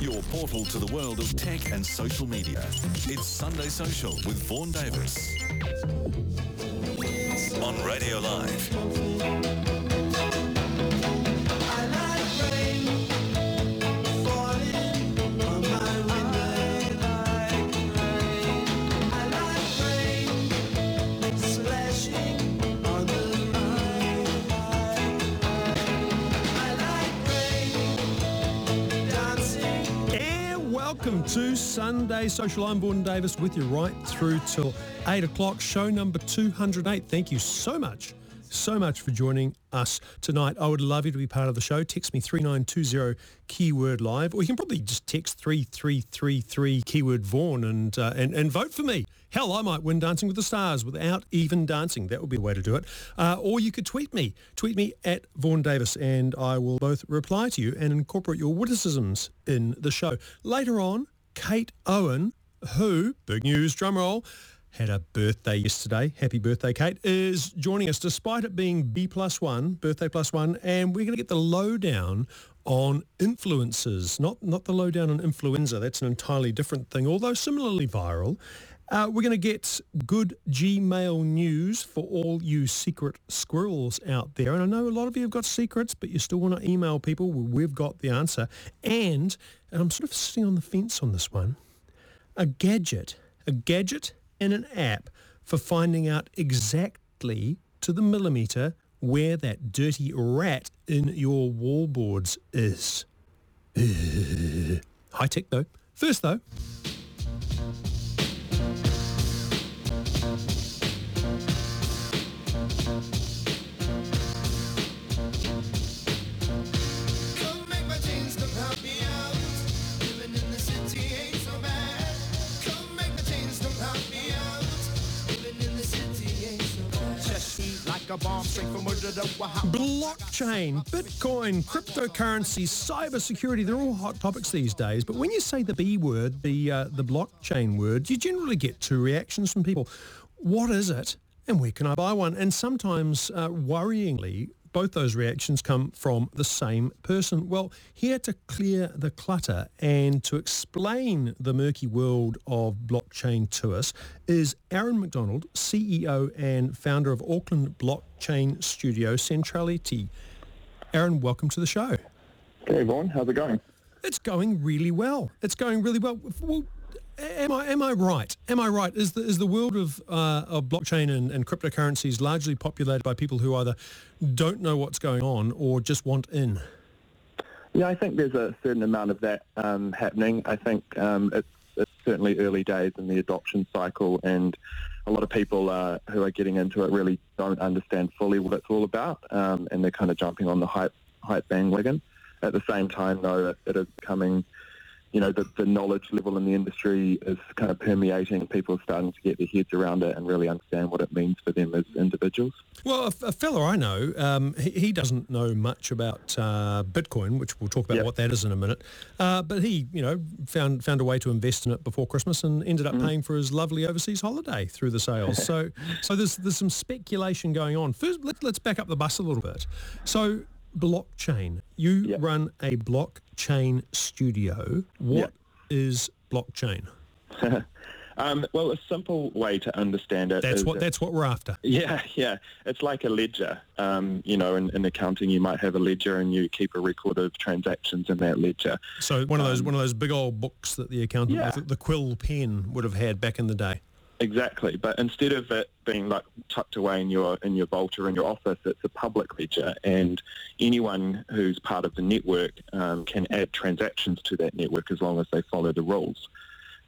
your portal to the world of tech and social media. It's Sunday Social with Vaughan Davis. On Radio Live. To Sunday Social. I'm Vaughan Davis with you right through till 8 o'clock, show number 208. Thank you so much, so much for joining us tonight. I would love you to be part of the show. Text me 3920 keyword live, or you can probably just text 3333 keyword Vaughan and, uh, and, and vote for me. Hell, I might win Dancing with the Stars without even dancing. That would be the way to do it. Uh, or you could tweet me. Tweet me at Vaughan Davis and I will both reply to you and incorporate your witticisms in the show. Later on, Kate Owen, who, big news, drumroll, had a birthday yesterday. Happy birthday, Kate, is joining us despite it being B plus one, birthday plus one, and we're going to get the lowdown on influences, not, not the lowdown on influenza. That's an entirely different thing, although similarly viral. Uh, we're going to get good Gmail news for all you secret squirrels out there. And I know a lot of you have got secrets, but you still want to email people. Well, we've got the answer. And, and I'm sort of sitting on the fence on this one, a gadget, a gadget and an app for finding out exactly to the millimetre where that dirty rat in your wallboards is. High tech though. First though, blockchain, Bitcoin, cryptocurrency, cybersecurity, they're all hot topics these days. But when you say the B word, the, uh, the blockchain word, you generally get two reactions from people. What is it and where can I buy one? And sometimes, uh, worryingly, both those reactions come from the same person. Well, here to clear the clutter and to explain the murky world of blockchain to us is Aaron McDonald, CEO and founder of Auckland Blockchain Studio Centrality. Aaron, welcome to the show. Hey Vaughan, how's it going? It's going really well. It's going really well. Well, am I am I right? Am I right? Is the is the world of uh, of blockchain and, and cryptocurrencies largely populated by people who either don't know what's going on or just want in? Yeah, I think there's a certain amount of that um, happening. I think um, it's, it's certainly early days in the adoption cycle, and a lot of people uh, who are getting into it really don't understand fully what it's all about, um, and they're kind of jumping on the hype hype bandwagon. At the same time, though, it, it is becoming you know, the, the knowledge level in the industry is kind of permeating. People are starting to get their heads around it and really understand what it means for them as individuals. Well, a, a fella I know, um, he, he doesn't know much about uh, Bitcoin, which we'll talk about Yep. what that is in a minute. Uh, but he, you know, found found a way to invest in it before Christmas and ended up paying for his lovely overseas holiday through the sales. so, so there's there's some speculation going on. First, let, let's back up the bus a little bit. So, blockchain. You Yep. run a blockchain studio. What is blockchain? Um, well, a simple way to understand it That's what that- that's what we're after. Yeah, yeah. It's like a ledger. Um, you know, in, in accounting, you might have a ledger and you keep a record of transactions in that ledger. So one of those one of those big old books that the accountant Yeah. the quill pen would have had back in the day. Exactly, but instead of it being like tucked away in your in your vault or in your office, it's a public ledger, and anyone who's part of the network um, can add transactions to that network as long as they follow the rules.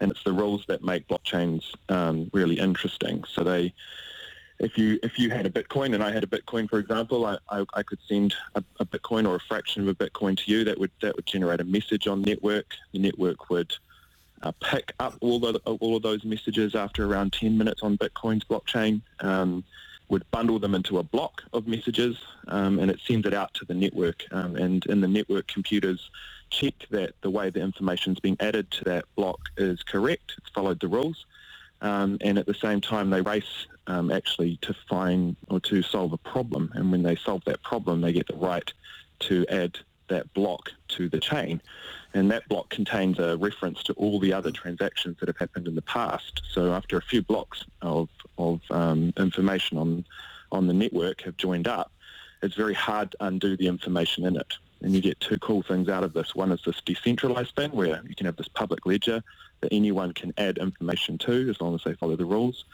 And it's the rules that make blockchains um, really interesting. So they, if you if you had a Bitcoin and I had a Bitcoin, for example, I, I, I could send a, a Bitcoin or a fraction of a Bitcoin to you. That would that would generate a message on network. The network would uh, pick up all the all of those messages after around 10 minutes on Bitcoin's blockchain, um, would bundle them into a block of messages, um, and it sends it out to the network. Um, and in the network, computers check that the way the information's being added to that block is correct, it's followed the rules, um, and at the same time they race um, actually to find or to solve a problem. And when they solve that problem, they get the right to add that block to the chain. And that block contains a reference to all the other transactions that have happened in the past. So after a few blocks of, of um, information on, on the network have joined up, it's very hard to undo the information in it. And you get two cool things out of this. One is this decentralized thing where you can have this public ledger that anyone can add information to as long as they follow the rules.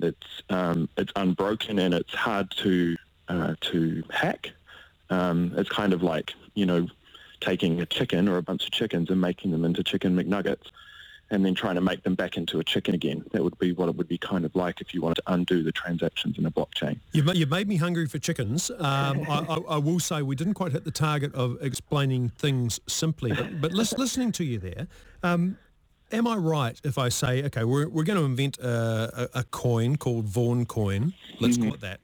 It's um, it's unbroken and it's hard to uh, to hack. Um, it's kind of like you know taking a chicken or a bunch of chickens and making them into chicken McNuggets, and then trying to make them back into a chicken again. That would be what it would be kind of like if you wanted to undo the transactions in a blockchain. You've, you've made me hungry for chickens. Um, I, I, I will say we didn't quite hit the target of explaining things simply, but, but lis- listening to you there, um, am I right if I say, okay, we're, we're going to invent a, a, a coin called Vaughan coin, let's call it that,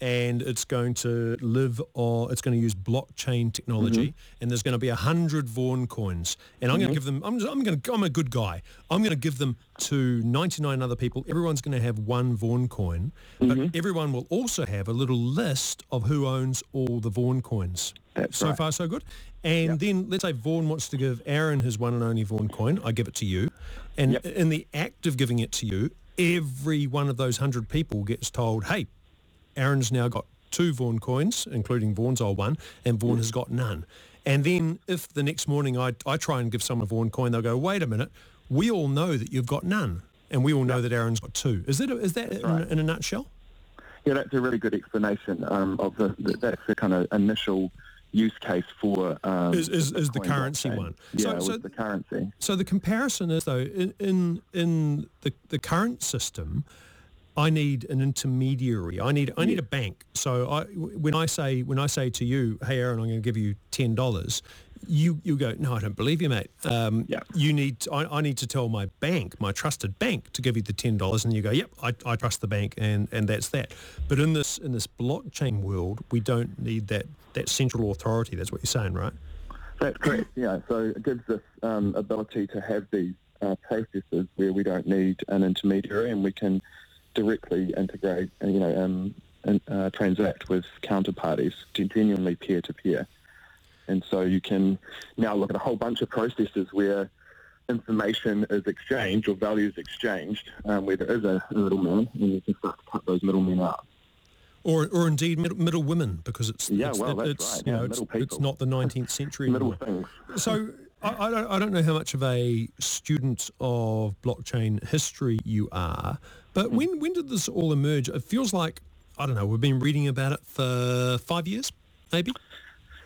and it's going to live or it's going to use blockchain technology mm-hmm. and there's going to be a hundred Vaughan coins. And I'm going to mm-hmm. give them I'm, just, I'm going to I'm a good guy. I'm going to give them to 99 other people. Everyone's going to have one Vaughan coin but mm-hmm. everyone will also have a little list of who owns all the Vaughan coins. That's so right. far so good. And then let's say Vaughan wants to give Aaron his one and only Vaughan coin I give it to you. And Yep. in the act of giving it to you every one of those hundred people gets told hey Aaron's now got two Vaughan coins, including Vaughan's old one, and Vaughan has got none. And then if the next morning I, I try and give someone a Vaughan coin, they'll go, wait a minute, we all know that you've got none. And we all know that Aaron's got two. Is that, a, is that in, right. in a nutshell? Yeah, that's a really good explanation um, of the, the that's the kind of initial use case for um, Is- is- is the currency blockchain. one. Yeah, So- so- the currency. So the comparison is though in in, in the, the current system, I need an intermediary. I need I need a bank. So I when I say when I say to you, hey Aaron, I'm going to give you ten dollars. You you go no, I don't believe you, mate. Um, Yeah. You need I, I need to tell my bank, my trusted bank, to give you the ten dollars, and you go, yep, I, I trust the bank, and and that's that. But in this in this blockchain world, we don't need that that central authority. That's what you're saying, right? That's correct. Yeah, so it gives us um, ability to have these uh, processes where we don't need an intermediary and we can directly integrate, and, you know, um, and, uh, transact with counterparties, genuinely peer to peer. And so you can now look at a whole bunch of processes where information is exchanged or value is exchanged, um, where there is a middleman, and you can start to cut those middlemen out. Or, or indeed middle, middle women because it's Yeah, it's, well, that's it's, right. you Yeah, know, it's, it's not the 19th century Middle anymore. things. So I, I, don't, I don't know how much of a student of blockchain history you are, but when when did this all emerge? It feels like I don't know. We've been reading about it for five years, maybe.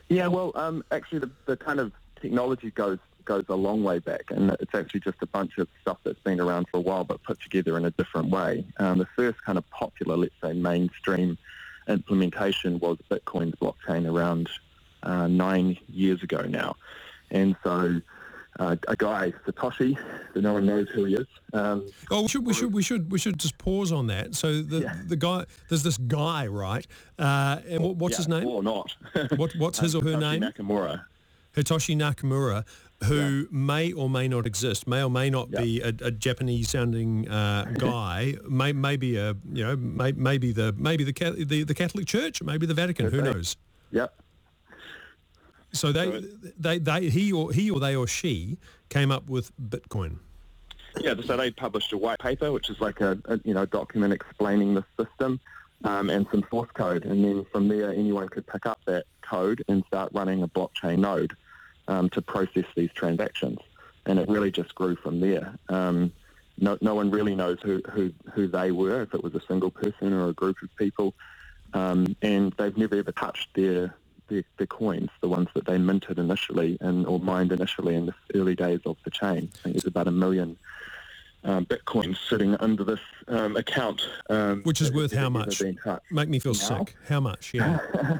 Yeah, well, um, actually, the, the kind of technology goes goes a long way back, and it's actually just a bunch of stuff that's been around for a while, but put together in a different way. Um, the first kind of popular, let's say, mainstream implementation was Bitcoin's blockchain around uh, nine years ago now, and so. Uh, a guy, Satoshi, that no one knows who he is. Um, Oh, we should we should we should we should just pause on that. So the Yeah. the guy there's this guy, right? Uh, and what, what's yeah, his name? Or not. What what's his or her name? Nakamura. Hitoshi Nakamura, who may or may not exist, may or may not be a, a Japanese-sounding uh, guy, may, maybe a you know, may, maybe the maybe the, the the Catholic Church, maybe the Vatican, who knows? Yep. So they, they they he or he or they or she came up with Bitcoin. Yeah, so they published a white paper, which is like a, a you know document explaining the system um, and some source code, and then from there anyone could pick up that code and start running a blockchain node um, to process these transactions, and it really just grew from there. Um, no, no one really knows who, who, who they were, if it was a single person or a group of people, um, and they've never ever touched their, their their coins, the ones that they minted initially and or mined initially in the early days of the chain. I think there's about a million um, bitcoins sitting under this um, account, um, Which is worth how much? Make me feel Now? sick. How much? Yeah.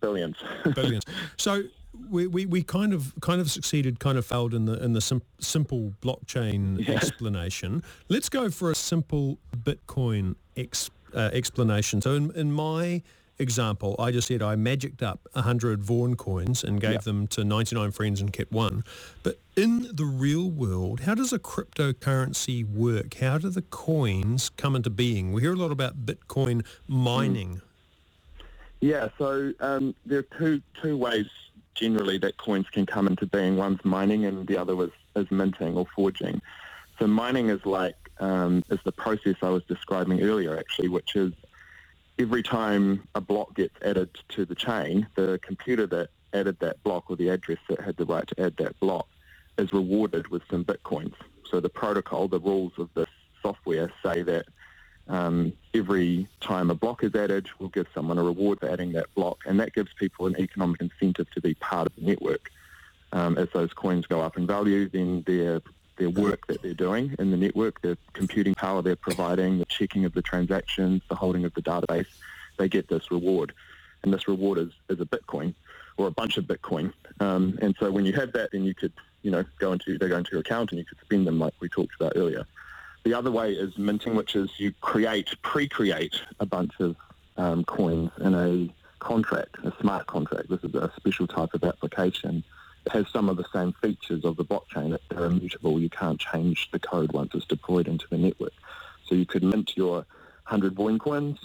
Billions. billions. So we, we, we kind of kind of succeeded, kind of failed in the in the sim- simple blockchain explanation. Let's go for a simple Bitcoin ex, uh, explanation. So in, in my example, I just said I magicked up 100 Vaughan coins and gave Yep. them to 99 friends and kept one. But in the real world, how does a cryptocurrency work? How do the coins come into being? We hear a lot about Bitcoin mining. Yeah, so um, there are two two ways generally that coins can come into being. One's mining and the other was, is minting or forging. So mining is like um, is the process I was describing earlier, actually, which is every time a block gets added to the chain, the computer that added that block or the address that had the right to add that block is rewarded with some bitcoins. So the protocol, the rules of this software say that um, every time a block is added, we'll give someone a reward for adding that block, and that gives people an economic incentive to be part of the network. Um, as those coins go up in value, then their their work that they're doing in the network, the computing power they're providing, the checking of the transactions, the holding of the database, they get this reward. And this reward is, is a Bitcoin or a bunch of Bitcoin. Um, and so when you have that, then you could, you know, go into, they go into your account and you could spend them like we talked about earlier. The other way is minting, which is you create, pre-create a bunch of um, coins in a contract, a smart contract. This is a special type of application. Has some of the same features of the blockchain. That they're immutable. You can't change the code once it's deployed into the network. So you could mint your 100 Vaughan coins,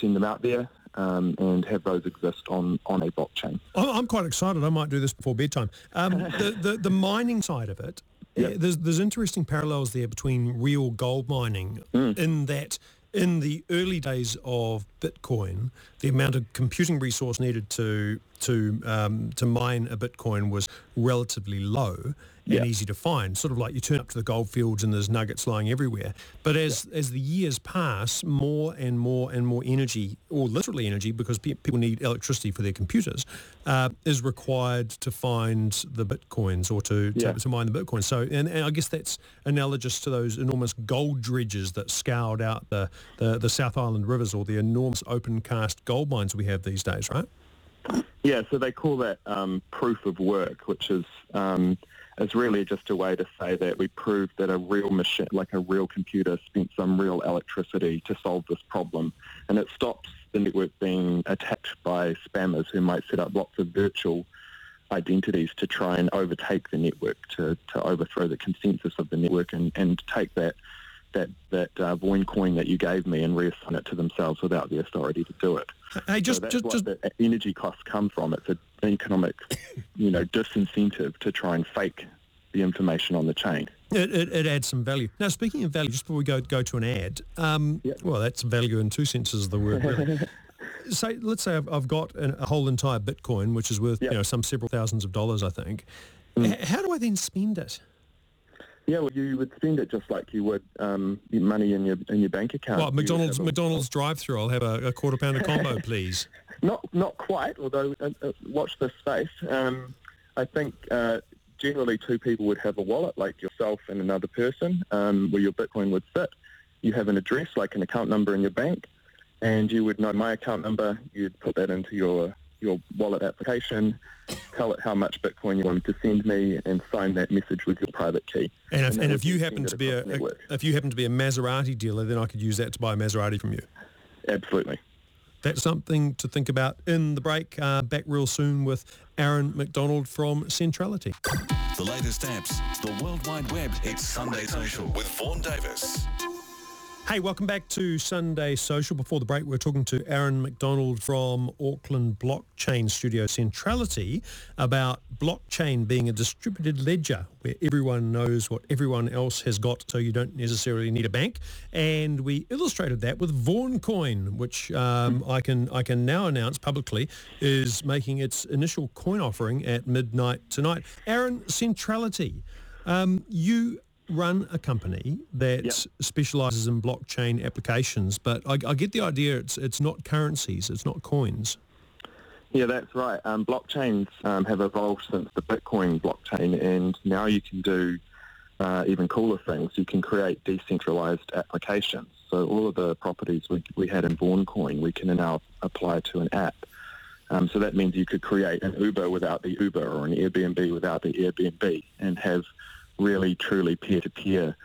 send them out there, um, and have those exist on, on a blockchain. I'm quite excited. I might do this before bedtime. Um, the, the the mining side of it, Yep. there's there's interesting parallels there between real gold mining in that in the early days of Bitcoin, the amount of computing resource needed to to um, to mine a Bitcoin was relatively low and Yeah. easy to find. Sort of like you turn up to the gold fields and there's nuggets lying everywhere. But as as the years pass, more and more and more energy, or literally energy, because pe- people need electricity for their computers, uh, is required to find the bitcoins or to, to, to mine the bitcoins. So, and, and I guess that's analogous to those enormous gold dredges that scoured out the, the, the South Island rivers or the enormous open cast gold mines we have these days, right? Yeah, so they call that um, proof of work, which is um, is really just a way to say that we proved that a real machine, like a real computer, spent some real electricity to solve this problem, and it stops the network being attacked by spammers who might set up lots of virtual identities to try and overtake the network, to, to overthrow the consensus of the network and, and take that that that uh, coin that you gave me and reassign it to themselves without the authority to do it. Hey, So just, that's just, just the energy costs come from. It's an economic, you know, disincentive to try and fake the information on the chain. It, it, it adds some value. Now, speaking of value, just before we go go to an ad, um, Yep. well, that's value in two senses of the word. Really. say, let's say I've, I've got an, a whole entire Bitcoin, which is worth Yep. you know some several thousands of dollars, I think. H- how do I then spend it? Yeah, well, you would spend it just like you would um, your money in your in your bank account. Well, McDonald's a- McDonald's drive-through. I'll have a, a quarter pounder combo, please. Not not quite, although uh, uh, watch this space. Um, I think uh, generally two people would have a wallet, like yourself and another person, um, where your Bitcoin would sit. You have an address, like an account number in your bank, and you would know my account number. You'd put that into your your wallet application, tell it how much Bitcoin you want to send me, and sign that message with your private key. And if, that and if you happen to be a, across the network. if you happen to be a Maserati dealer, then I could use that to buy a Maserati from you. Absolutely. That's something to think about in the break. Uh, back real soon with Aaron McDonald from Centrality. The latest apps, the World Wide Web. It's Sunday Social with Vaughan Davis. Hey, welcome back to Sunday Social. Before the break, we're talking to Aaron McDonald from Auckland Blockchain Studio Centrality about blockchain being a distributed ledger where everyone knows what everyone else has got, so you don't necessarily need a bank. And we illustrated that with Vaughan Coin, which um, I can I can now announce publicly is making its initial coin offering at midnight tonight. Aaron, Centrality, um, you run a company that Yep. specializes in blockchain applications, but I, I get the idea it's it's not currencies, it's not coins. Yeah, that's right. Um, blockchains um, have evolved since the Bitcoin blockchain, and now you can do uh, even cooler things. You can create decentralized applications. So all of the properties we, we had in Coin, we can now apply to an app. Um, so that means you could create an Uber without the Uber or an Airbnb without the Airbnb and have really, truly peer-to-peer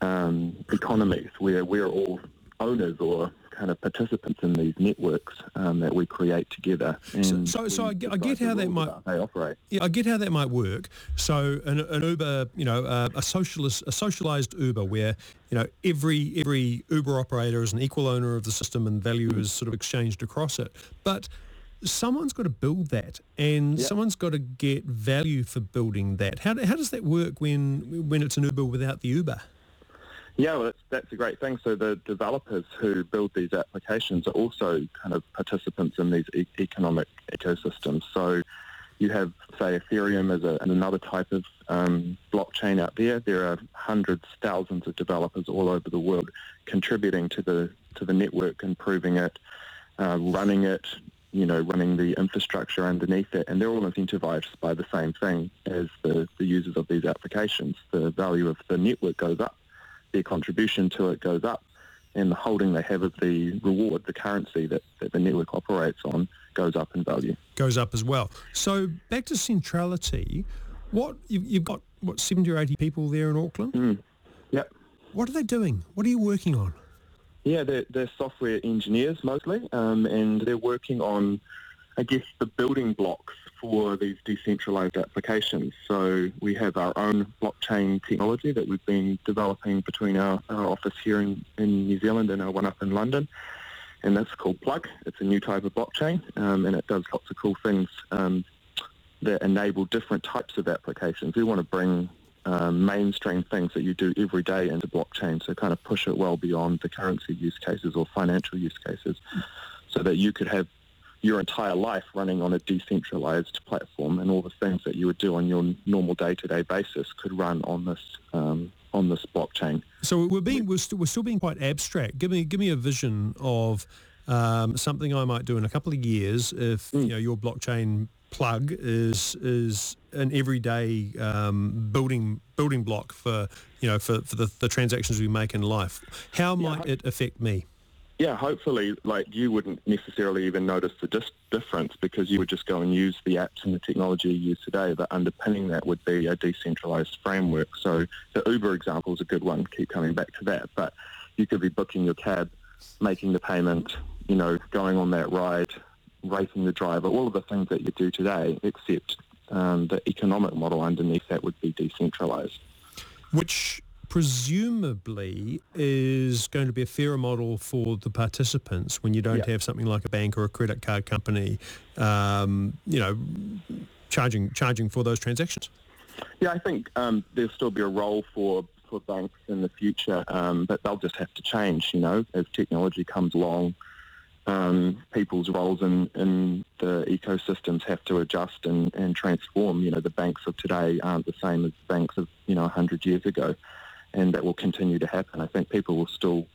um, economies where we're all owners or kind of participants in these networks um, that we create together. So- so we I get- I get how that might- they operate. Yeah, I get how that might work. So an, an Uber, you know, uh, a socialist, a socialized Uber, where you know every every Uber operator is an equal owner of the system and value is sort of exchanged across it. But someone's got to build that, and Yeah. someone's got to get value for building that. How, how does that work when when it's an Uber without the Uber? Yeah, well, that's, that's a great thing. So the developers who build these applications are also kind of participants in these e- economic ecosystems. So you have, say, Ethereum as a, another type of um, blockchain out there. There are hundreds, thousands of developers all over the world contributing to the to the network, improving it, uh, running it, you know, running the infrastructure underneath it, and they're all incentivized by the same thing as the, the users of these applications. The value of the network goes up, their contribution to it goes up, and the holding they have of the reward, the currency that, that the network operates on, goes up in value. Goes up as well. So back to centrality. What you, you've got? What seventy or eighty people there in Auckland? Mm. Yep. What are they doing? What are you working on? Yeah, they're, they're software engineers mostly, um, and they're working on, I guess, the building blocks for these decentralized applications. So we have our own blockchain technology that we've been developing between our, our office here in, in New Zealand and our one up in London, and that's called Plug. It's a new type of blockchain, um, and it does lots of cool things um, that enable different types of applications. We want to bring um, mainstream things that you do every day into blockchain, so kind of push it well beyond the currency use cases or financial use cases, so that you could have your entire life running on a decentralized platform, and all the things that you would do on your normal day-to-day basis could run on this um, on this blockchain. So we're being we're, st- we're still being quite abstract. Give me give me a vision of um, something I might do in a couple of years if you know your blockchain plug is is an everyday um, building building block for you know for, for the, the transactions we make in life. How might it affect me? Yeah, hopefully, like you wouldn't necessarily even notice the dis- difference because you would just go and use the apps and the technology you use today. But underpinning that would be a decentralized framework. So the Uber example is a good one. Keep coming back to that. But you could be booking your cab, making the payment, you know, going on that ride, rating the driver, all of the things that you do today, except um, the economic model underneath that would be decentralized. which presumably is going to be a fairer model for the participants when you don't Yeah. have something like a bank or a credit card company, um, you know, charging charging for those transactions. Yeah, I think um, there'll still be a role for, for banks in the future, um, but they'll just have to change, you know, as technology comes along. Um, people's roles in, in the ecosystems have to adjust and, and transform. You know, the banks of today aren't the same as banks of, you know, 100 years ago, and that will continue to happen. I think people will still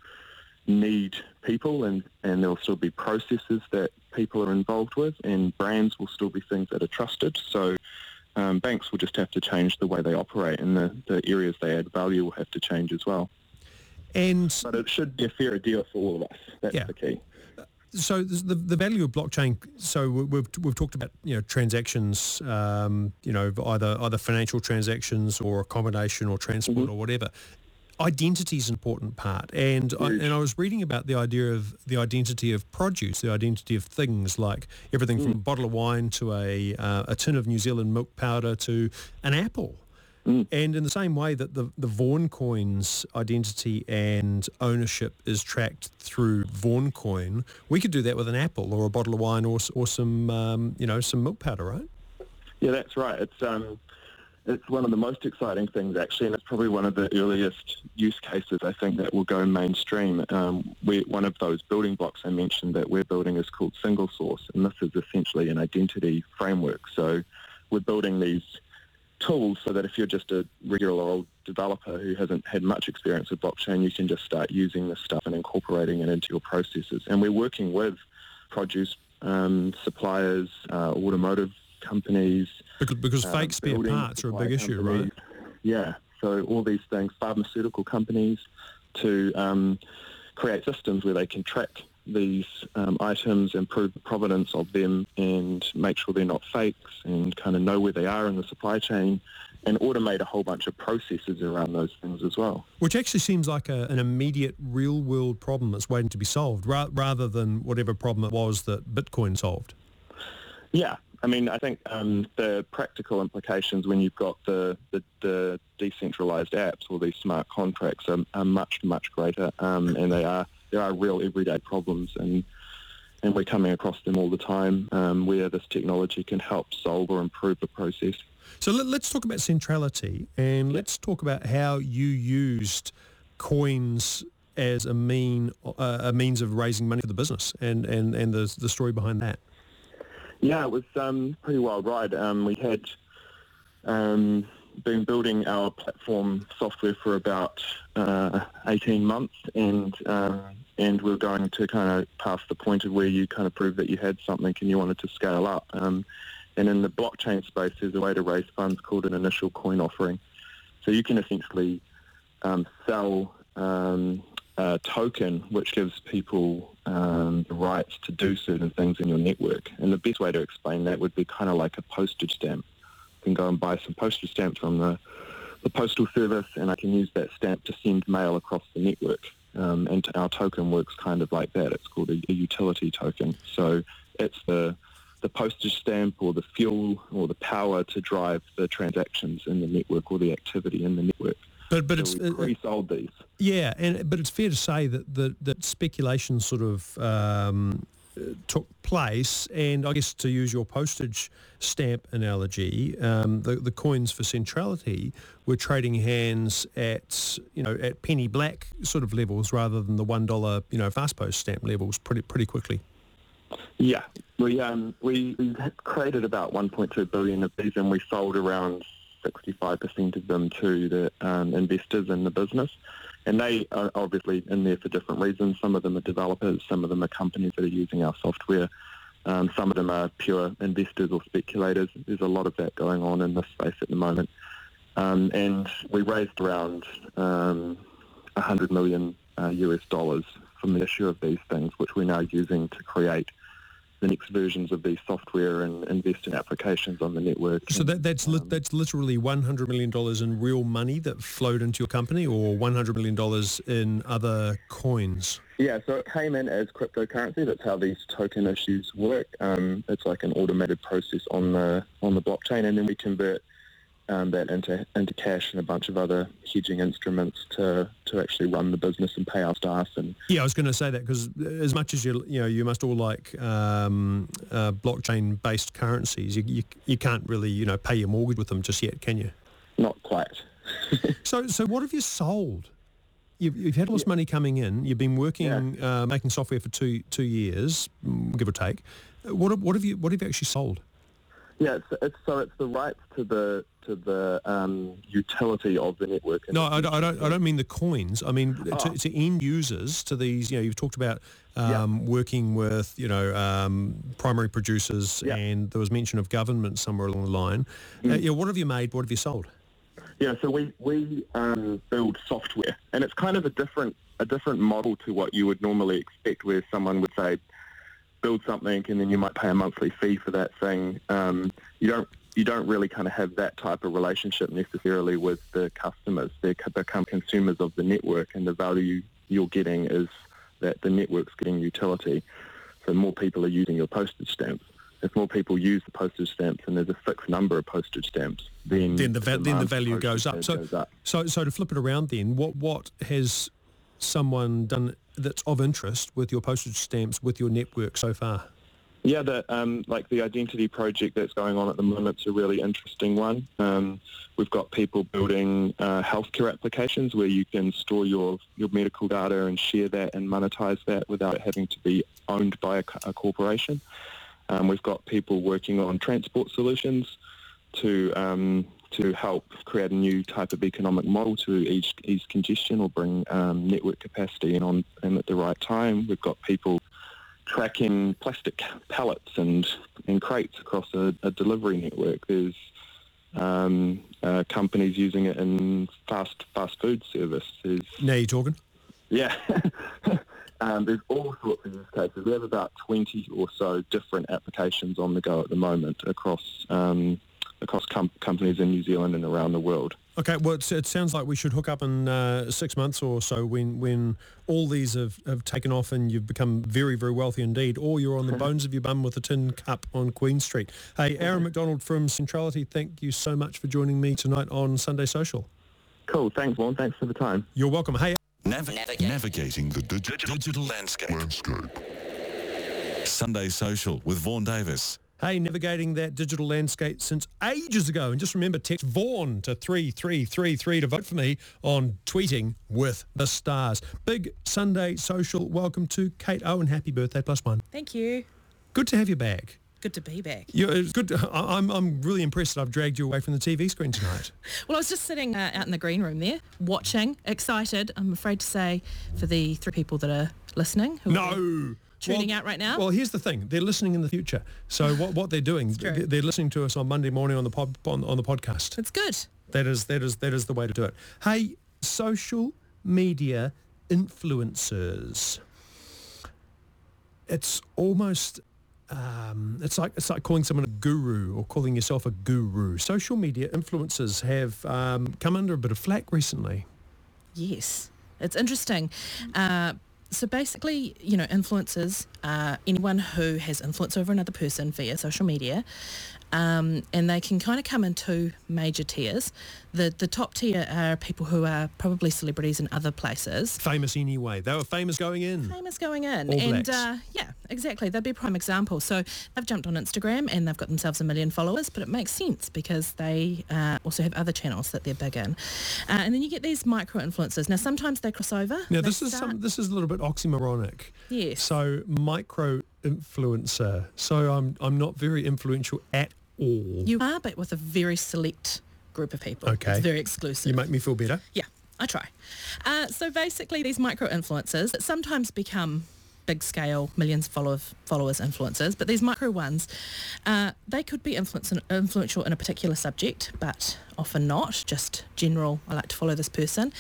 need people and, and there'll still be processes that people are involved with and brands will still be things that are trusted. So um, banks will just have to change the way they operate and the, the areas they add value will have to change as well. And But it should be a fairer deal for all of us. That's Yeah. the key. So the the value of blockchain. So we- we've we've talked about you know transactions, um, you know either either financial transactions or accommodation or transport or whatever. Identity is an important part, and I, and I was reading about the idea of the identity of produce, the identity of things like everything from a bottle of wine to a uh, a tin of New Zealand milk powder to an apple. And in the same way that the, the Vaughan coin's identity and ownership is tracked through Vaughan coin, we could do that with an apple or a bottle of wine or, or some, um, you know, some milk powder, right? Yeah, that's right. It's um, it's one of the most exciting things actually, and it's probably one of the earliest use cases I think that will go mainstream. Um, we, one of those building blocks I mentioned that we're building is called Single Source, and this is essentially an identity framework. So we're building these tools so that if you're just a regular old developer who hasn't had much experience with blockchain, you can just start using this stuff and incorporating it into your processes. And we're working with produce um, suppliers, uh, automotive companies, Because, because um, fake spare parts are a big issue, right? Yeah. So all these things, pharmaceutical companies, to um, create systems where they can track these um, items, improve the provenance of them, and make sure they're not fakes, and kind of know where they are in the supply chain, and automate a whole bunch of processes around those things as well. Which actually seems like a, an immediate real-world problem that's waiting to be solved, ra- rather than whatever problem it was that Bitcoin solved. Yeah, I mean, I think um, the practical implications when you've got the, the, the decentralized apps or these smart contracts are, are much, much greater, um, and they are there are real everyday problems, and and we're coming across them all the time um, where this technology can help solve or improve the process. So let, us talk about centrality and let's talk about how you used coins as a mean uh, a means of raising money for the business and, and, and the, the story behind that. Yeah, it was um, pretty wild ride. Um, we had um, been building our platform software for about uh, 18 months and and we're going to kind of pass the point of where you kind of prove that you had something and you wanted to scale up. Um, and in the blockchain space, there's a way to raise funds called an initial coin offering. So you can essentially um, sell um, a token which gives people um, the rights to do certain things in your network. And the best way to explain that would be kind of like a postage stamp. You can go and buy some postage stamps from the, the postal service and I can use that stamp to send mail across the network. Um, and our token works kind of like that. It's called a, a utility token. So it's the the postage stamp or the fuel or the power to drive the transactions in the network or the activity in the network. But but so it's we uh, pre-sold these. yeah, and but it's fair to say that that, that speculation sort of um, took place, and I guess to use your postage stamp analogy, um, the the coins for centrality were trading hands at you know at penny black sort of levels rather than the one dollar you know fast post stamp levels pretty pretty quickly. Yeah, we um, we, created about 1.2 billion of these, and we sold around 65% of them to the um, investors in the business. And they are obviously in there for different reasons. Some of them are developers, some of them are companies that are using our software. Um, some of them are pure investors or speculators. There's a lot of that going on in this space at the moment. Um, and we raised around um, 100 million uh, US dollars from the issue of these things, which we're now using to create the next versions of these software and invest in applications on the network. So And, that, that's li- um, that's literally one hundred million dollars in real money that flowed into your company, or one hundred million dollars in other coins. Yeah, so it came in as cryptocurrency. That's how these token issues work. Um, it's like an automated process on the on the blockchain, and then we convert um, that into into cash and a bunch of other hedging instruments to to actually run the business and pay our staff. And Yeah, I was going to say that because as much as you you know you must all like um, uh, blockchain based currencies, you, you you can't really you know pay your mortgage with them just yet, can you? not quite. So so what have you sold? You've, you've had all this money coming in. You've been working uh, making software for two two years, mm, give or take. What have- what have you what have you actually sold? Yeah, it's, it's so it's the rights to the to the um, utility of the network. and No, I, don't- I don't. I don't mean the coins. I mean Oh. to, to end users. To these, you know, you've talked about um, working with, you know, um, primary producers, Yeah. and there was mention of government somewhere along the line. Uh, Mm. yeah, what have you made? What have you sold? Yeah, so we we um, build software, and it's kind of a different a different model to what you would normally expect, where someone would say build something and then you might pay a monthly fee for that thing. Um, you don't you don't really kind of have that type of relationship necessarily with the customers. They become consumers of the network, and the value you're getting is that the network's getting utility. So more people are using your postage stamps. If more people use the postage stamps and there's a fixed number of postage stamps, then Then the va- then the value goes up. So goes up. so so to flip it around, then what what has someone done that's of interest with your postage stamps with your network so far? Yeah, the, um, like the identity project that's going on at the moment is a really interesting one. Um, we've got people building uh, healthcare applications where you can store your, your medical data and share that and monetize that without it having to be owned by a, a corporation. Um, we've got people working on transport solutions to um, to help create a new type of economic model to ease, ease congestion or bring um, network capacity in on in at the right time. We've got people tracking plastic pallets and, and crates across a, a delivery network. There's um, uh, companies using it in fast fast food service. There's Now you're talking. yeah. um, there's all sorts of use cases. We have about 20 or so different applications on the go at the moment across um, across com- companies in New Zealand and around the world. Okay, well, it's, it sounds like we should hook up in uh, six months or so when, when all these have, have taken off and you've become very, very wealthy indeed, or you're on the bones of your bum with a tin cup on Queen Street. Hey, Aaron McDonald from Centrality, thank you so much for joining me tonight on Sunday Social. Cool. Thanks, Vaughan. Thanks for the time. You're welcome. Hey, Nav- navigating the dig- digital landscape. Sunday Social with Vaughan Davis. Hey, navigating that digital landscape since ages ago. And just remember, text Vaughan to 3333 to vote for me on tweeting with the stars. Big Sunday social. Welcome to Kate Owen. Happy birthday, plus one. Thank you. Good to have you back. Good to be back. You're, it's good. I- I'm, I'm really impressed that I've dragged you away from the TV screen tonight. Well, I was just sitting uh, out in the green room there, watching, excited. I'm afraid to say for the three people that are listening. Who are Tuning out right now. Well, here's the thing: they're listening in the future. So what, what they're doing, they're they're listening to us on Monday morning on the pod, on, on the podcast. it's good. That is that is that is the way to do it. Hey, social media influencers. It's almost um, it's like it's like calling someone a guru or calling yourself a guru. Social media influencers have um, come under a bit of flack recently. Yes, it's interesting. Uh, so basically, you know, influencers, uh, anyone who has influence over another person via social media, um, and they can kind of come in two major tiers. The the top tier are people who are probably celebrities in other places, Famous anyway. They were famous going in. famous going in, All and uh, yeah, exactly. They'd be a prime example. So they've jumped on Instagram and they've got themselves a million followers, but it makes sense because they uh, also have other channels that they're big in. Uh, and then you get these micro influencers. Now sometimes they cross over. Now this is some, this is a little bit oxymoronic. Yes. So micro influencer. So I'm I'm not very influential at all. You are, but with a very select group of people. Okay. It's very exclusive. You make me feel better. Yeah, I try. Uh, so basically, these micro influencers that sometimes become big scale, millions followers, followers influencers, but these micro ones, uh, they could be influence, influential in a particular subject, but often not, just general, I like to follow this person.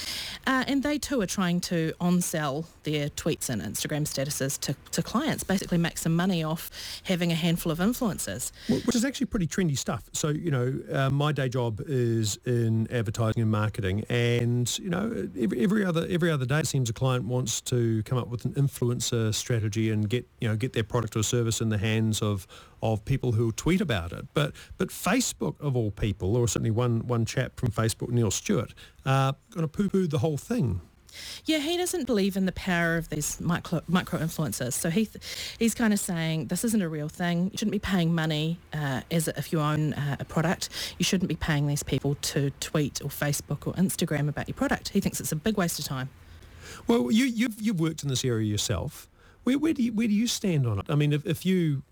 Uh, and they too are trying to on-sell their tweets and Instagram statuses to, to clients, basically make some money off having a handful of influencers. Which is actually pretty trendy stuff. So, you know, uh, my day job is in advertising and marketing and, you know, every, every other every other day it seems a client wants to come up with an influencer strategy and get, you know, get their product or service in the hands of of people who tweet about it. But but Facebook of all people, or certainly one one chap from Facebook, Neil Stewart, uh, going to poo-poo the whole thing. Yeah, he doesn't believe in the power of these micro, micro influencers. So he th- he's kind of saying this isn't a real thing. You shouldn't be paying money uh, as if you own uh, a product. You shouldn't be paying these people to tweet or Facebook or Instagram about your product. He thinks it's a big waste of time. Well, you, you've, you've worked in this area yourself. Where, where, do you, where do you stand on it? I mean, if, if you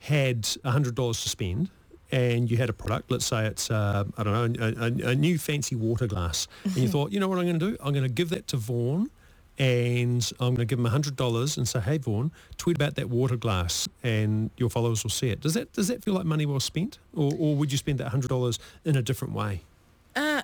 had $100 to spend and you had a product, let's say it's, uh, I don't know, a, a, a new fancy water glass, and you thought, you know what I'm going to do? I'm going to give that to Vaughan and I'm going to give him $100 and say, hey, Vaughan, tweet about that water glass and your followers will see it. Does that, does that feel like money well spent? Or, or would you spend that $100 in a different way? Uh,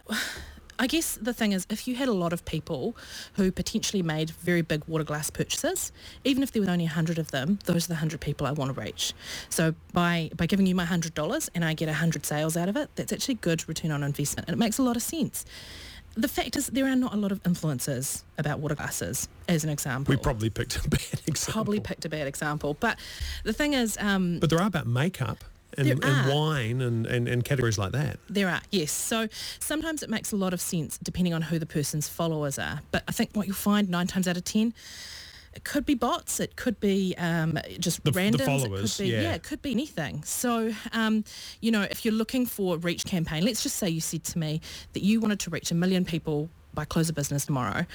I guess the thing is, if you had a lot of people who potentially made very big water glass purchases, even if there were only 100 of them, those are the 100 people I want to reach. So by, by giving you my $100 and I get 100 sales out of it, that's actually good return on investment. And it makes a lot of sense. The fact is there are not a lot of influencers about water glasses, as an example. We probably picked a bad example. Probably picked a bad example. But the thing is, um, But there are about makeup and, and wine and, and, and categories like that. There are, yes. So sometimes it makes a lot of sense depending on who the person's followers are. But I think what you'll find nine times out of ten, it could be bots, it could be um, just The- the randoms, followers, it could be yeah. it could be anything. So um, you know, if you're looking for reach campaign, let's just say you said to me that you wanted to reach a million people by close of business tomorrow,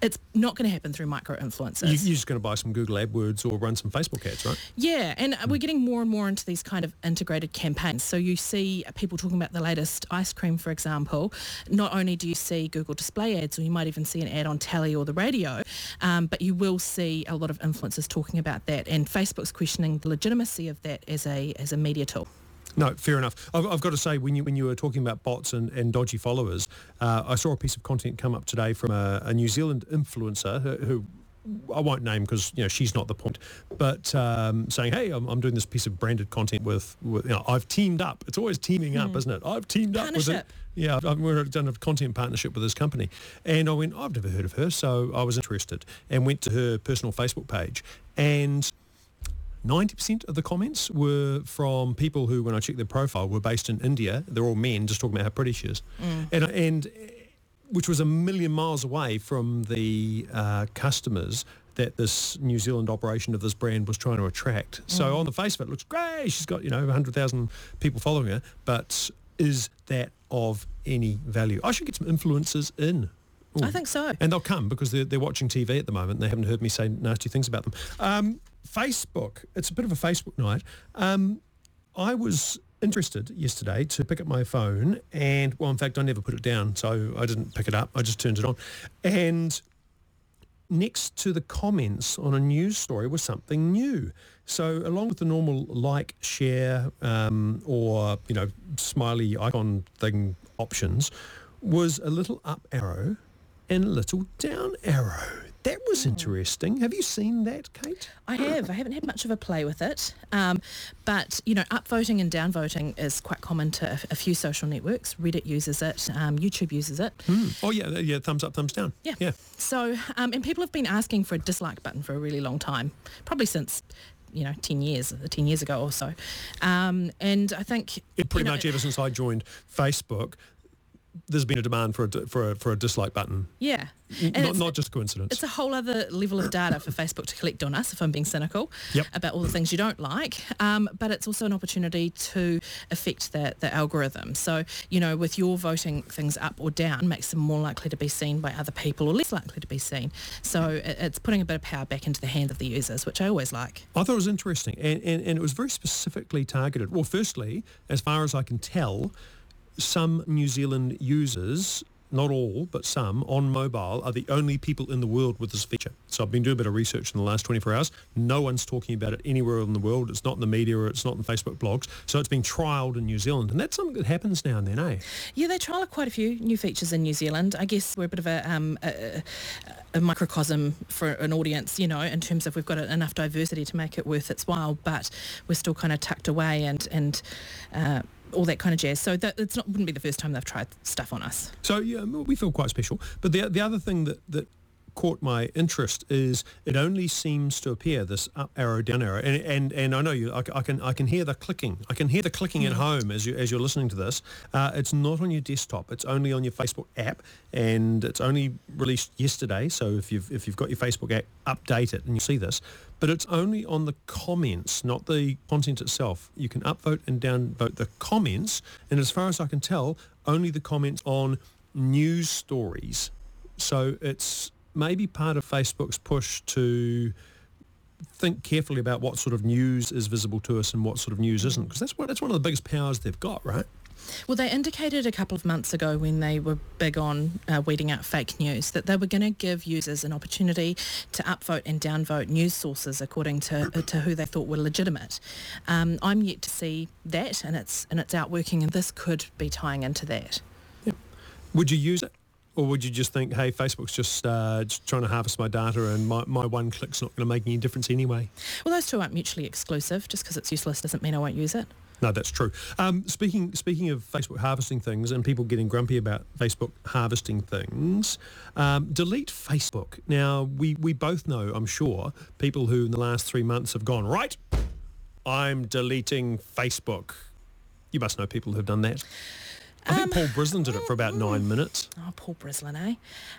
it's not going to happen through micro influencers. You, you're just going to buy some Google AdWords or run some Facebook ads, right? Yeah, and we're getting more and more into these kind of integrated campaigns. So you see people talking about the latest ice cream, for example. Not only do you see Google display ads, or you might even see an ad on telly or the radio, um, but you will see a lot of influencers talking about that. And Facebook's questioning the legitimacy of that as a as a media tool. No, fair enough. I've, I've got to say, when you when you were talking about bots and, and dodgy followers, uh, I saw a piece of content come up today from a, a New Zealand influencer who, who I won't name because you know she's not the point, but um, saying, "Hey, I'm, I'm doing this piece of branded content with, with you know, I've teamed up. It's always teaming up, isn't it? I've teamed up with it. Yeah, I've, I've we've done a content partnership with this company, and I went, I've never heard of her, so I was interested and went to her personal Facebook page, and 90% of the comments were from people who, when I checked their profile, were based in India. They're all men, just talking about how pretty she is. And, and which was a million miles away from the uh, customers that this New Zealand operation of this brand was trying to attract. So on the face of it, it looks great. She's got, you know, 100,000 people following her. But is that of any value? I should get some influencers in. I think so. And they'll come because they're, they're watching TV at the moment. and They haven't heard me say nasty things about them. Um, Facebook, it's a bit of a Facebook night. Um, I was interested yesterday to pick up my phone and, well, in fact, I never put it down, so I didn't pick it up. I just turned it on. And next to the comments on a news story was something new. So along with the normal like, share, um, or, you know, smiley icon thing options, was a little up arrow and a little down arrow. That was interesting. Have you seen that, Kate? I have. I haven't had much of a play with it, um, but you know, upvoting and downvoting is quite common to a, a few social networks. Reddit uses it, um, YouTube uses it. Oh, yeah, yeah, thumbs up, thumbs down. Yeah. Yeah. So, um, and people have been asking for a dislike button for a really long time, probably since you know 10 years 10 years ago or so um, and i think It pretty you know, much ever since I joined Facebook, there's been a demand for a, for a, for a dislike button. yeah and Not, not just coincidence. It's a whole other level of data for Facebook to collect on us, if I'm being cynical, Yep. about all the things you don't like. Um, but it's also an opportunity to affect the, the algorithm. So, you know, with your voting things up or down makes them more likely to be seen by other people or less likely to be seen. So it's putting a bit of power back into the hand of the users, which I always like. I thought it was interesting, and, and, and it was very specifically targeted. Well, firstly, as far as I can tell, some New Zealand users, not all, but some, on mobile are the only people in the world with this feature. So I've been doing a bit of research in the last 24 hours. No one's talking about it anywhere in the world. It's not in the media or it's not in Facebook blogs. So it's been trialled in New Zealand. And that's something that happens now and then, eh? Yeah, they trial quite a few new features in New Zealand. I guess we're a bit of a, um, a, a microcosm for an audience, you know, in terms of we've got enough diversity to make it worth its while, but we're still kind of tucked away and and uh, all that kind of jazz. So that it's not wouldn't be the first time they've tried stuff on us. So yeah, we feel quite special. But the the other thing that that caught my interest is it only seems to appear this up arrow down arrow and and, and I know you I, I can I can hear the clicking. I can hear the clicking at home as you as you're listening to this. Uh, it's not on your desktop. It's only on your Facebook app and it's only released yesterday. So if you've if you've got your Facebook app update it and you see this but it's only on the comments not the content itself. You can upvote and downvote the comments and as far as I can tell only the comments on news stories. So it's maybe part of Facebook's push to think carefully about what sort of news is visible to us and what sort of news isn't, because that's what that's one of the biggest powers they've got, right? Well, they indicated a couple of months ago when they were big on uh, weeding out fake news that they were going to give users an opportunity to upvote and downvote news sources according to uh, to who they thought were legitimate. Um, I'm yet to see that, and it's and it's outworking, and this could be tying into that. Would you use it? Or would you just think, hey, Facebook's just, uh, just trying to harvest my data and my, my one click's not going to make any difference anyway? Well, those two aren't mutually exclusive. Just because it's useless doesn't mean I won't use it. No, that's true. Um, speaking speaking of Facebook harvesting things and people getting grumpy about Facebook harvesting things, um, delete Facebook. Now, we, we both know, I'm sure, people who in the last three months have gone, right, I'm deleting Facebook. You must know people who've done that. I think Paul Brislin did it for about nine minutes. Oh, Paul Brislin, eh?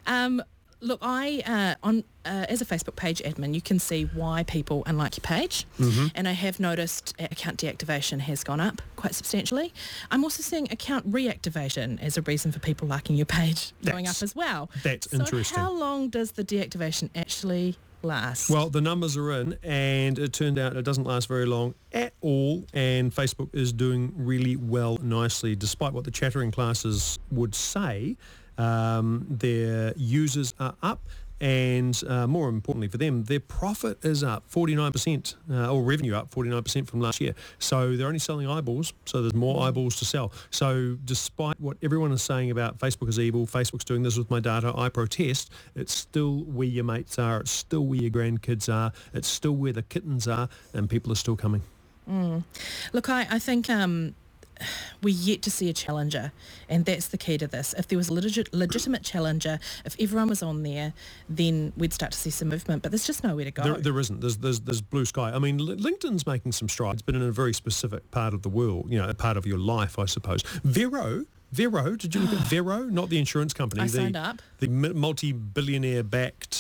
Um, look, I uh, on uh, as a Facebook page admin, you can see why people unlike your page, and I have noticed uh, account deactivation has gone up quite substantially. I'm also seeing account reactivation as a reason for people liking your page going up as well. that's so interesting. How long does the deactivation actually last? Well, the numbers are in, and it turned out it doesn't last very long at all. And Facebook is doing really well, nicely, despite what the chattering classes would say. Um, their users are up, and uh, more importantly for them, their profit is up 49%, uh, or revenue up 49% from last year. So they're only selling eyeballs, so there's more eyeballs to sell. So despite what everyone is saying about Facebook is evil, Facebook's doing this with my data, I protest, it's still where your mates are, it's still where your grandkids are, it's still where the kittens are, and people are still coming. Look, I, I think um, we're yet to see a challenger, and that's the key to this. If there was a legit, legitimate challenger, if everyone was on there, then we'd start to see some movement. But there's just nowhere to go. There, there isn't. There's, there's, there's blue sky. I mean, LinkedIn's making some strides, but in a very specific part of the world, you know, a part of your life, I suppose. Vero, Vero, did you look at Vero? Not the insurance company. I the, signed up. The multi-billionaire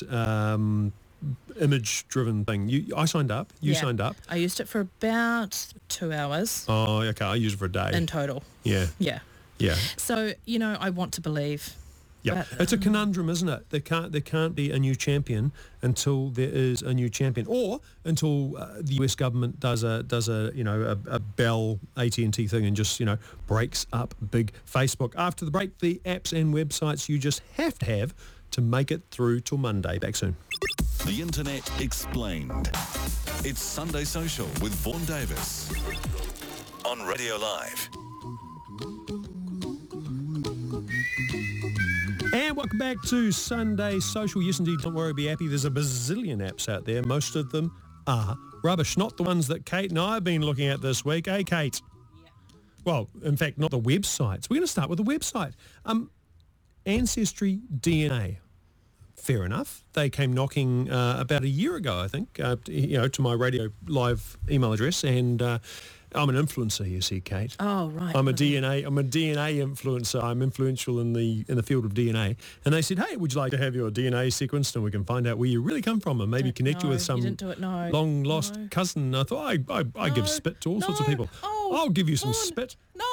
um, backed um, image-driven thing. You, I signed up. You Yeah. signed up. I used it for about two hours Oh, okay. I used it for a day. in total. yeah, Yeah. yeah, So, you know, I want to believe. yeah. But, it's a conundrum, isn't it? There can't there can't be a new champion until there is a new champion, or until uh, the U.S. government does a does a you know a, a Bell AT and T thing and just you know breaks up big Facebook. After the break, the apps and websites you just have to have to make it through till Monday. Back soon. The Internet explained. It's Sunday Social with Vaughan Davis on Radio Live. And welcome back to Sunday Social. Yes, indeed, don't worry, be happy. There's a bazillion apps out there. Most of them are rubbish, not the ones that Kate and I have been looking at this week. Hey, Kate? Yeah. Well, in fact, not the websites. We're going to start with the website. Um, Ancestry DNA. Fair enough. They came knocking uh, about a year ago, I think, uh, you know, to my radio live email address, and uh, I'm an influencer. You see, Kate. Oh, right. I'm a. DNA. I'm a DNA influencer. I'm influential in the in the field of DNA. And they said, "Hey, would you like to have your DNA sequenced, and we can find out where you really come from, and maybe Don't- connect you with some didn't do it, no. long lost No. cousin?" I thought, I I, I give spit to all sorts of no. people. Oh, I'll give you some Vaughan. spit. No.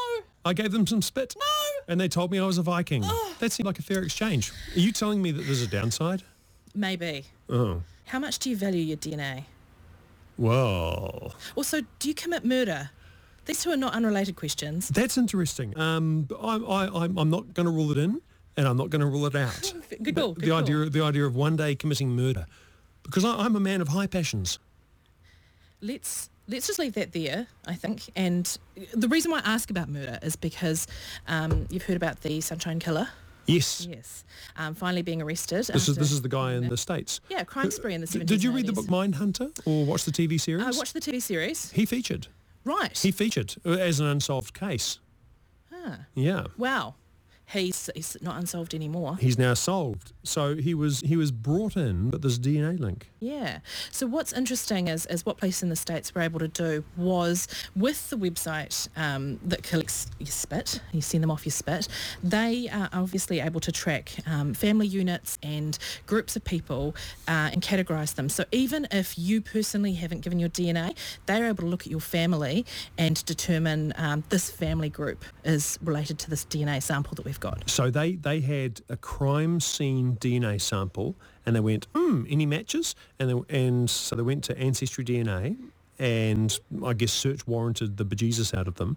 I gave them some spit. No. And they told me I was a Viking. That seemed like a fair exchange. Are you telling me that there's a downside? Maybe. Oh, How much do you value your DNA? well, Also, do you commit murder? These two are not unrelated questions. that's interesting. Um, I'm I, I'm I'm not going to rule it in, and I'm not going to rule it out. Good But call, good the idea call. the idea of one day committing murder, because I, I'm a man of high passions. let's let's just leave that there, I think. And the reason why I ask about murder is because um, you've heard about the Sunshine Killer. Yes. Yes, um, finally being arrested. This is this is the guy in the states. Yeah, crime spree in the D- 70s. Did you read the 80s. book Mindhunter or watch the TV series? I watched the TV series. He featured. Right. He featured uh, as an unsolved case. ah, Yeah. wow. He's he's not unsolved anymore. He's now solved. So he was he was brought in, but there's DNA link. Yeah. So what's interesting is, is what Police in the States were able to do was with the website um, that collects your spit, you send them off your spit, they are obviously able to track um, family units and groups of people uh, and categorise them. So even if you personally haven't given your DNA, they're able to look at your family and determine um, this family group is related to this DNA sample that we've got. So they they had a crime scene DNA sample, and they went, hmm, any matches? And they, and so they went to Ancestry DNA, and I guess search warranted the bejesus out of them.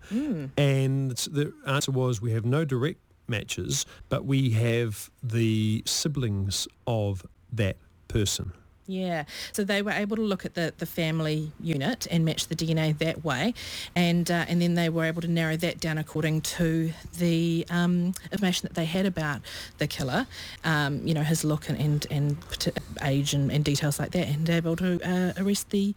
And the answer was, we have no direct matches, but we have the siblings of that person. Yeah, so they were able to look at the, the family unit and match the DNA that way, and uh, and then they were able to narrow that down according to the um, information that they had about the killer, um, you know, his look and and, and age and, and details like that, and able to uh, arrest the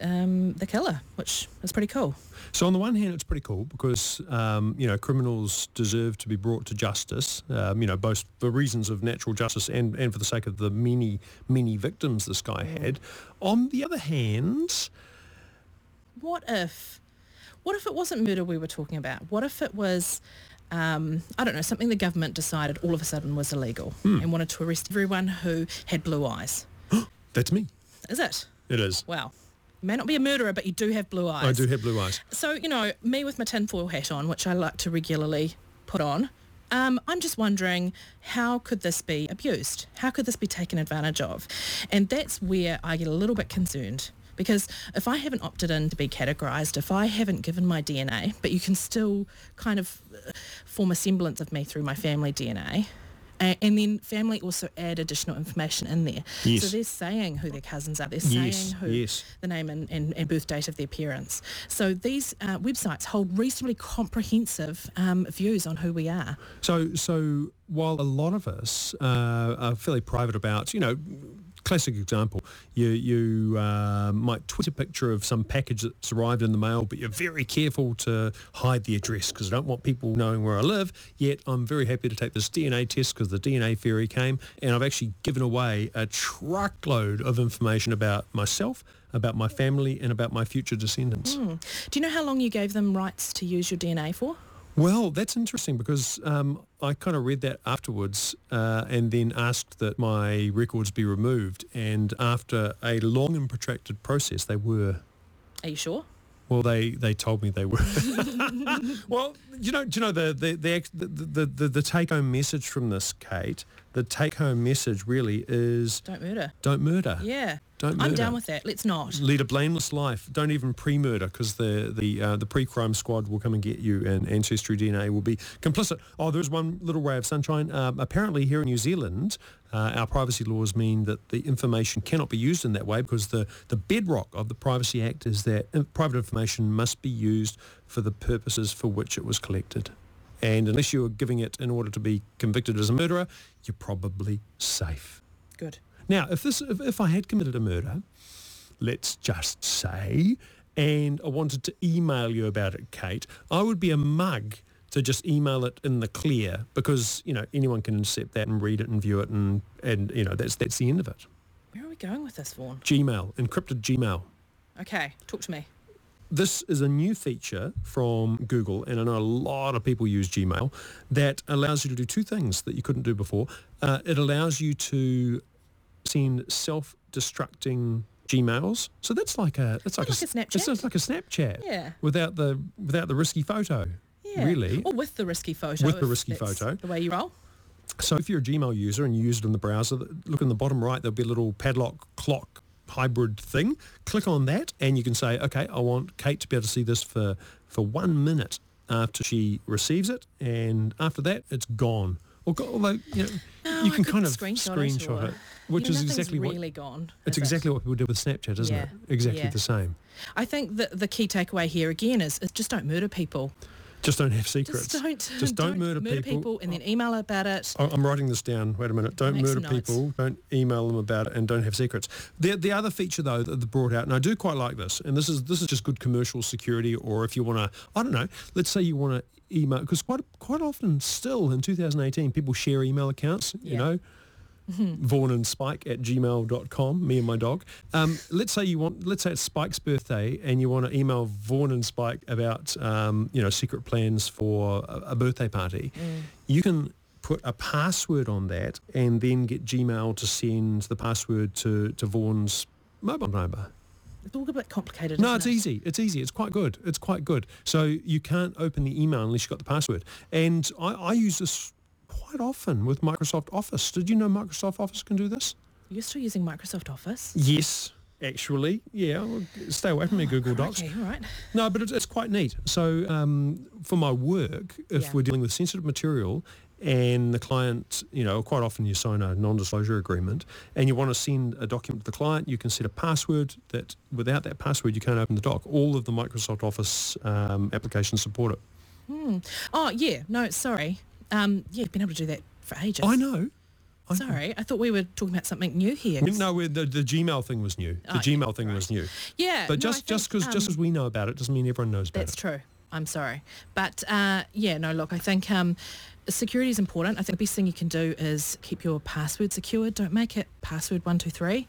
um, the killer, which is pretty cool. So on the one hand, it's pretty cool because um, you know criminals deserve to be brought to justice. Um, you know, both for reasons of natural justice and, and for the sake of the many many victims this guy had. On the other hand, what if what if it wasn't murder we were talking about what if it was um, I don't know, something the government decided all of a sudden was illegal and wanted to arrest everyone who had blue eyes. that's me. Is it? It is. Wow. May not be a murderer, but you do have blue eyes. I do have blue eyes. So, you know, me with my tinfoil hat on, which I like to regularly put on, um, I'm just wondering how could this be abused? How could this be taken advantage of? And that's where I get a little bit concerned. Because if I haven't opted in to be categorised, if I haven't given my DNA, but you can still kind of uh, form a semblance of me through my family DNA, a- and then family also add additional information in there. Yes. So they're saying who their cousins are. They're Yes, saying who yes. the name and, and, and birth date of their parents. So these uh, websites hold reasonably comprehensive um, views on who we are. So, so while a lot of us uh, are fairly private about, you know, classic example, you you uh, might tweet a picture of some package that's arrived in the mail, but you're very careful to hide the address because I don't want people knowing where I live. Yet I'm very happy to take this DNA test because the DNA fairy came, and I've actually given away a truckload of information about myself, about my family, and about my future descendants. Do you know how long you gave them rights to use your DNA for? Well, that's interesting because um, I kind of read that afterwards uh, and then asked that my records be removed. And after a long and protracted process, they were. Are you sure? Well, they, they told me they were. well, you know, do you know the the the the, the, the, the take home message from this, Kate? The take home message really is Don't murder. don't murder. Yeah. Don't I'm down with that. Let's not. Lead a blameless life. Don't even pre-murder because the the uh, the pre-crime squad will come and get you, and ancestry DNA will be complicit. Oh, there's one little ray of sunshine. Um, apparently, here in New Zealand, uh, our privacy laws mean that the information cannot be used in that way because the the bedrock of the Privacy Act is that private information must be used for the purposes for which it was collected. And unless you are giving it in order to be convicted as a murderer, you're probably safe. Good. Now, if this, if, if I had committed a murder, let's just say, and I wanted to email you about it, Kate, I would be a mug to just email it in the clear because you know anyone can intercept that and read it and view it and and you know that's that's the end of it. Where are we going with this, Vaughan? Gmail, encrypted Gmail. Okay, talk to me. This is a new feature from Google, and I know a lot of people use Gmail, that allows you to do two things that you couldn't do before. Uh, it allows you to send self-destructing Gmails. So that's like a it's like, Like a s- Snapchat? It's like a Snapchat. Yeah. Without the without the risky photo. Yeah. Really. Or with the risky photo. With the risky that's photo. The way you roll. So if you're a Gmail user and you use it in the browser, look in the bottom right, there'll be a little padlock clock hybrid thing. Click on that and you can say, okay, I want Kate to be able to see this for, for one minute after she receives it. And after that, it's gone. Or go, although, you know, No, you can kind of screenshot, screenshot it, it, which you know, is exactly what, gone. it's is it? exactly what people did with Snapchat, isn't Yeah. it? Exactly Yeah. the same. I think that the key takeaway here again is, is just don't murder people. Just don't have secrets. Just don't. Just don't murder people. and then oh. email about it. I'm writing this down. Wait a minute. Don't Make murder people. Don't email them about it, and don't have secrets. The the other feature though that they brought out, and I do quite like this, and this is this is just good commercial security. Or if you want to, I don't know. Let's say you want to email because quite quite often still in 2018 people share email accounts. You Yeah. know. Vaughan and Spike at gmail.com, me and my dog. Um, let's say you want, let's say it's Spike's birthday and you want to email Vaughan and Spike about, um, you know, secret plans for a, a birthday party. You can put a password on that and then get Gmail to send the password to, to Vaughan's mobile number. It's all a bit complicated. No, it's it? easy. It's easy. It's quite good. It's quite good. So you can't open the email unless you've got the password. And I, I use this quite often with Microsoft Office. Did you know Microsoft Office can do this? You're still using Microsoft Office? Yes, actually. Yeah, well, stay away from me, Google Docs. Okay, all right. No, but it's, it's quite neat. So um, for my work, if Yeah. we're dealing with sensitive material and the client, you know, quite often you sign a non-disclosure agreement and you want to send a document to the client, you can set a password that without that password you can't open the doc. All of the Microsoft Office um, applications support it. Hmm. Oh, yeah. No, sorry. Um, yeah, you've been able to do that for ages. I know. I know. Sorry, I thought we were talking about something new here. No, the, the Gmail thing was new. The Oh, yeah, Gmail thing was new. Yeah, But no, just just think, because just um, as we know about it doesn't mean everyone knows about That's it. true. I'm sorry. But uh, yeah, no, look, I think um, security is important. I think the best thing you can do is keep your password secure. Don't make it password 123.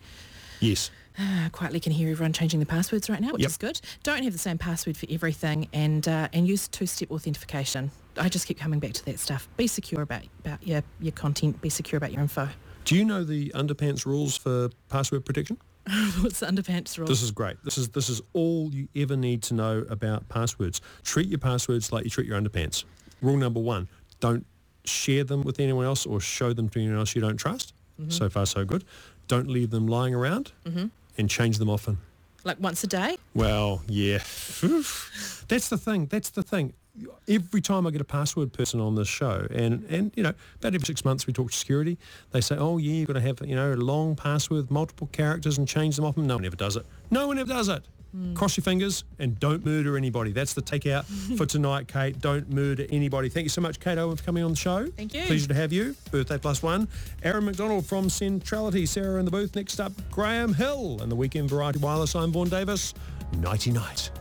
Yes. Uh, quietly can hear everyone changing the passwords right now, which Yep. is good. Don't have the same password for everything and uh, and use two-step authentication. I just keep coming back to that stuff. Be secure about, about your, your content. Be secure about your info. Do you know the underpants rules for password protection? What's the underpants rule? This is great. This is this is all you ever need to know about passwords. Treat your passwords like you treat your underpants. Rule number one: don't share them with anyone else or show them to anyone else you don't trust. Mm-hmm. So far, so good. Don't leave them lying around, mm-hmm. and change them often. like once a day? Well, yeah. That's the thing. That's the thing. Every time I get a password person on this show, and, and you know, about every six months we talk to security, they say, oh, yeah, you've got to have, you know, a long password, with multiple characters and change them often. No one ever does it. No one ever does it. Hmm. Cross your fingers and don't murder anybody. That's the takeout for tonight, Kate. Don't murder anybody. Thank you so much, Kate Owen, for coming on the show. Thank you. Pleasure to have you. Birthday plus one. Aaron McDonald from Centrality. Sarah in the booth. Next up, Graham Hill and the Weekend Variety Wireless. I'm Vaughan Davis. Nighty night.